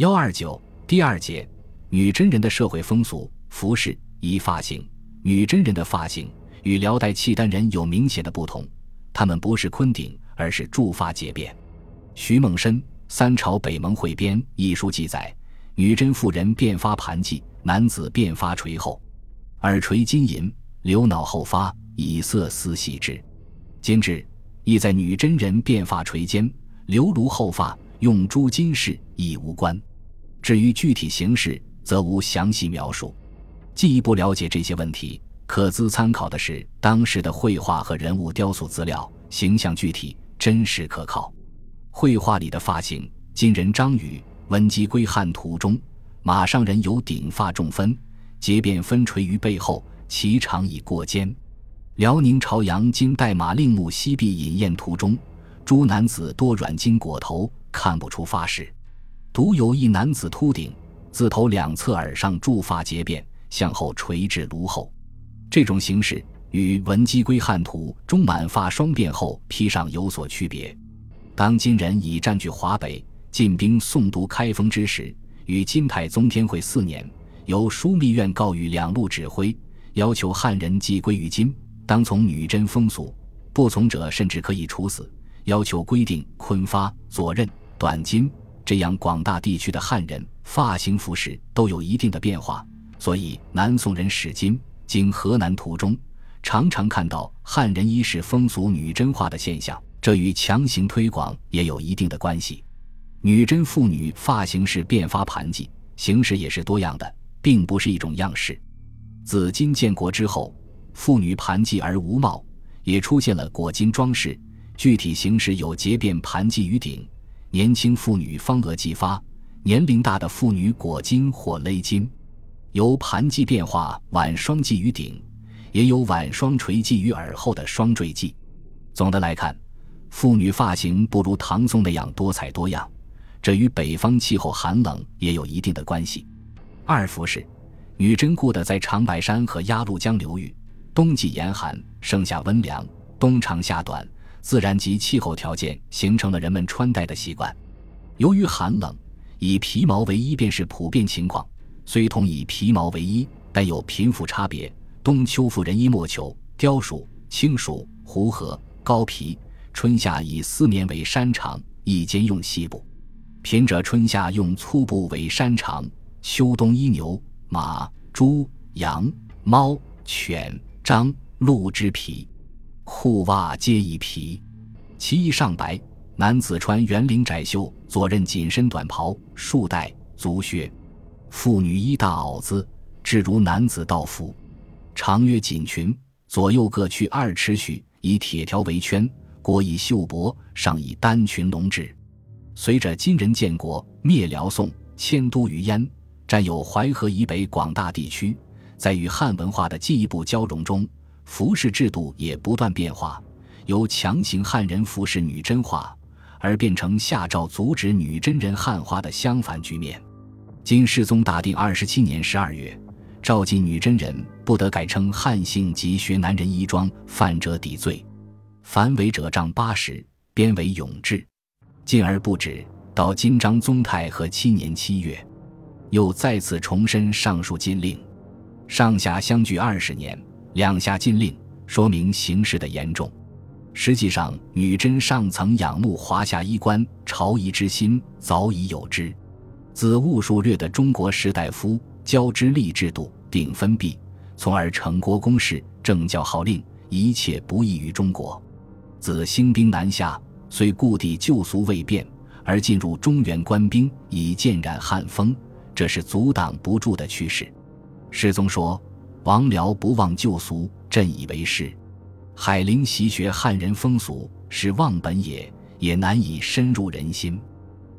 幺二九第二节，女真人的社会风俗、服饰、衣发型。女真人的发型与辽代契丹人有明显的不同，他们不是昆顶，而是束发结辫。徐梦深《三朝北蒙汇编》一书记载，女真妇人辫发盘髻，男子辫发垂后，耳垂金银，留脑后发，以色丝系之。今制亦在女真人辫发垂肩，留颅后发，用珠金饰亦无关。至于具体形式，则无详细描述。进一步了解这些问题，可资参考的是当时的绘画和人物雕塑资料，形象具体、真实可靠。绘画里的发型，金人张宇《文姬归汉图》中，马上人有顶发中分，结辫分垂于背后，其长已过肩。辽宁朝阳金代马令木西壁饮宴图中，诸男子多软巾裹头，看不出发饰，独有一男子秃顶，自头两侧耳上束发结辫。向后垂至颅后，这种形式与《文姬归汉图》中满发双辫后披上有所区别。当金人已占据华北，进兵宋都开封之时，于金太宗天会四年，由枢密院告谕两路指挥，要求汉人既归于金，当从女真风俗，不从者甚至可以处死。要求规定坤发、左衽、短巾，这样广大地区的汉人发型服饰都有一定的变化。所以，南宋人史金经河南图中，常常看到汉人衣饰风俗女真化的现象，这与强行推广也有一定的关系。女真妇女发型是变发盘髻，形式也是多样的，并不是一种样式。自金建国之后，妇女盘髻而无帽，也出现了裹巾装饰，具体形式有结辫盘髻于顶，年轻妇女方额髻发，年龄大的妇女裹巾或勒巾。由盘髻变化挽双髻于顶，也有挽双垂髻于耳后的双坠髻。总的来看，妇女发型不如唐宋那样多彩多样，这与北方气候寒冷也有一定的关系。二服饰，女真故的在长白山和鸭绿江流域，冬季严寒，盛夏温凉，冬长夏短，自然及气候条件形成了人们穿戴的习惯。由于寒冷，以皮毛为衣便是普遍情况。虽同以皮毛为衣，但有贫富差别。冬秋妇人衣莫裘、貂鼠、青鼠、狐貉、高皮；春夏以丝棉为衫长，一兼用细布。贫者春夏用粗布为衫长，秋冬衣牛、马、猪、羊、猫、犬、獐、鹿之皮。裤袜皆以皮，其衣上白。男子穿圆领窄袖，左衽紧身短袍，束带，足靴。妇女衣大袄子，至如男子道服，长约锦裙，左右各去二尺许，以铁条为圈，裹以绣帛，上以单裙笼制。随着金人建国，灭辽宋，迁都于燕，占有淮河以北广大地区，在与汉文化的进一步交融中，服饰制度也不断变化，由强行汉人服饰女真化，而变成下诏阻止女真人汉化的相反局面。金世宗大定二十七年十二月，诏禁女真人不得改称汉姓及学男人衣装，犯者抵罪，凡违者杖八十，编为永制。进而不止，到金章宗太和七年七月，又再次重申上述禁令。上下相距二十年，两下禁令，说明形势的严重。实际上，女真上层仰慕华夏衣冠，朝仪之心早已有之。自戊戍略的中国士大夫交织吏制度并分币，从而成国公事、政教号令，一切不异于中国。自兴兵南下，虽故地旧俗未变，而进入中原官兵已渐染汉风，这是阻挡不住的趋势。世宗说：“王僚不忘旧俗，朕以为是。海陵习学汉人风俗，是忘本也，也难以深入人心。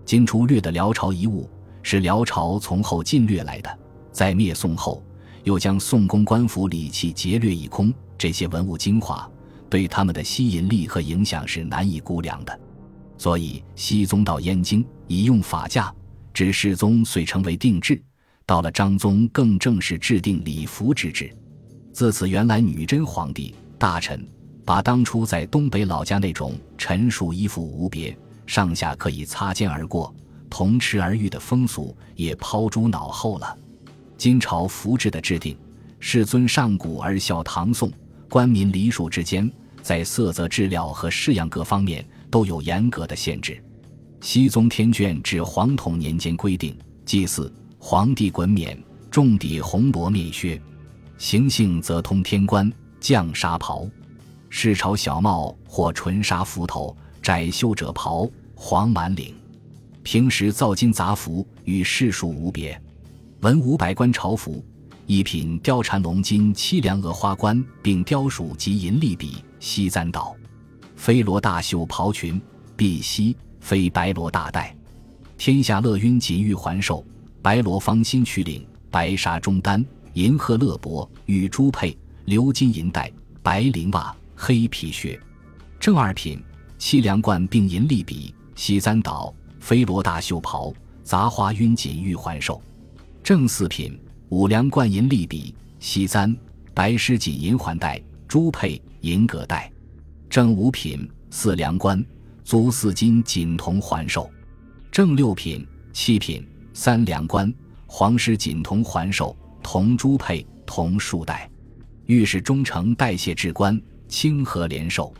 今出略的辽朝遗物。”是辽朝从后晋掠来的，在灭宋后，又将宋宫官府礼器劫掠一空。这些文物精华，对他们的吸引力和影响是难以估量的。所以，熹宗到燕京，以用法驾，至世宗遂成为定制。到了张宗，更正式制定礼服之制。自此，原来女真皇帝大臣把当初在东北老家那种陈述衣服无别，上下可以擦肩而过。同池而浴的风俗也抛诸脑后了。金朝服制的制定，世尊上古而效唐宋，官民礼属之间，在色泽、质料和式样各方面都有严格的限制。熹宗天眷至黄统年间规定，祭祀皇帝衮冕，重底红罗面靴，行幸则通天冠、绛纱袍，视朝小帽或纯纱服头，窄袖者袍，黄满领。平时造金杂服与世庶无别。文武百官朝服，一品貂蝉龙金七梁额花冠，并雕属及银粒笔，西簪岛，飞罗大袖袍裙，碧玺。非白罗大带，天下乐晕锦玉环绶，白罗方心曲领，白纱中单，银鹤勒帛，玉珠佩，鎏金银带，白绫袜，黑皮靴。正二品七梁冠并银粒笔，西簪岛，飞罗大袖袍，杂花晕锦玉环绶。正四品五梁冠银粒笔，西簪，白狮锦银环带，珠佩，银葛带。正五品四梁冠。足四金锦铜环绶，正六品、七品三两冠，黄狮锦铜环绶，铜珠佩，铜束带。御史中丞代谢至官，清和连寿。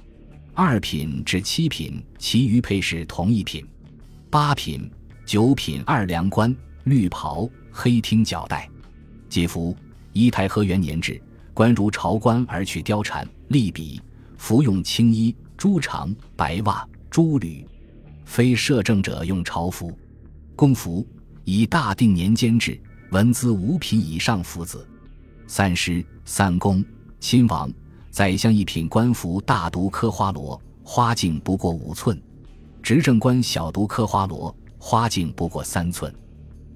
二品至七品，其余配饰同一品。八品、九品二梁冠，绿袍，黑听角带。季服，一太和元年制，官如朝官而去貂蝉、立笔，服用青衣，朱裳，白袜。朱履，非摄政者用朝服。公服以大定年间制，文资五品以上服子。三师、三公、亲王、宰相一品官服大独科花罗，花径不过五寸；执政官小独科花罗，花径不过三寸。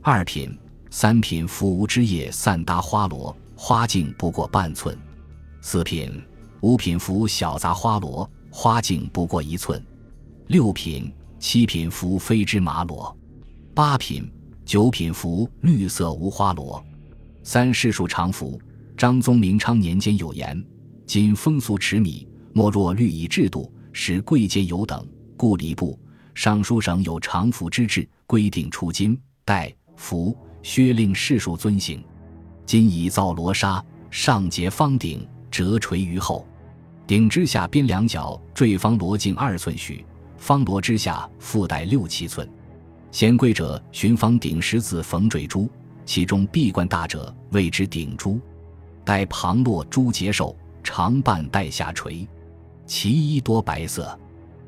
二品、三品服无枝叶散搭花罗，花径不过半寸。四品、五品服小杂花罗，花径不过一寸。六品、七品服飞芝麻罗，八品、九品服绿色无花罗。三世数常服。张宗明昌年间有言：“今风俗持米，莫若律以制度，使贵贱有等。故礼部、尚书省有常服之制，规定出金、带、服、靴，令世数遵行。今以造罗纱，上结方顶，折垂于后，顶之下边两角坠方罗径二寸许。”方罗之下附带六七寸，显贵者寻方顶十字缝缀珠，其中闭冠大者谓之顶珠，带旁落珠结首，长半带下垂，其衣多白色。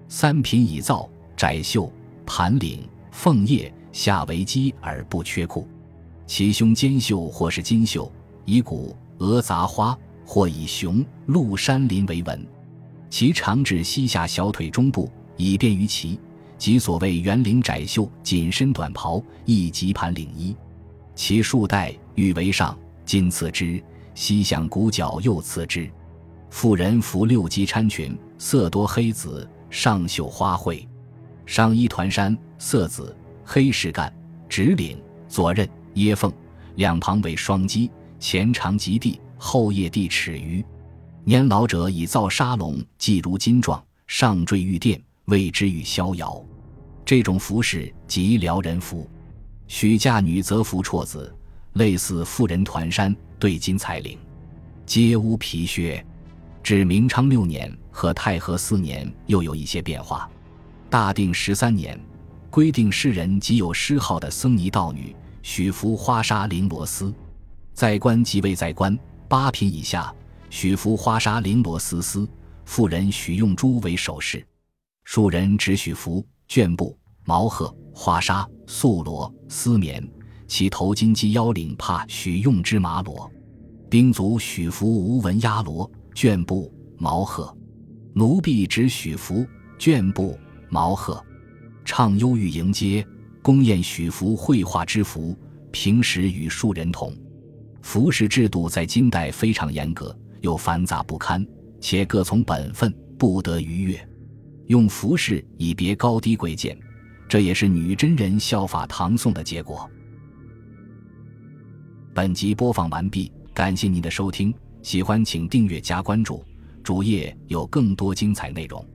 三品以造窄袖盘领凤叶，下为基而不缺裤，其胸肩袖或是金绣，以鼓鹅杂花，或以熊鹿山林为纹，其长至膝下小腿中部。以便于骑，即所谓圆领窄袖紧身短袍，一及盘领衣。其束带欲为上，今次之；西向鼓角，又次之。妇人服六级钗裙，色多黑紫，上绣花卉。上衣团衫，色紫，黑饰干，直领，左衽，掖缝，两旁为双髻，前长及地，后叶地尺余。年老者以造纱笼，系如金状，上缀玉垫。谓之与逍遥，这种服饰即撩人服。许嫁女则服绰子，类似妇人团衫，对金彩领，皆乌皮靴。至明昌六年和太和四年，又有一些变化。大定十三年，规定士人及有谥号的僧尼道女，许服花纱绫罗丝；在官即位在官八品以下，许服花纱绫罗丝丝。妇人许用珠为首饰。庶人只许服绢布、毛褐、花纱、素罗、丝棉，其头巾及腰领帕许用之麻罗。兵卒许服无纹压罗、绢布、毛褐。奴婢只许服绢布、毛褐。畅忧欲迎接，宫宴许服绘画之服，平时与庶人同。服饰制度在金代非常严格，又繁杂不堪，且各从本分，不得逾越。用服饰以别高低贵贱，这也是女真人效法唐宋的结果。本集播放完毕，感谢您的收听，喜欢请订阅加关注，主页有更多精彩内容。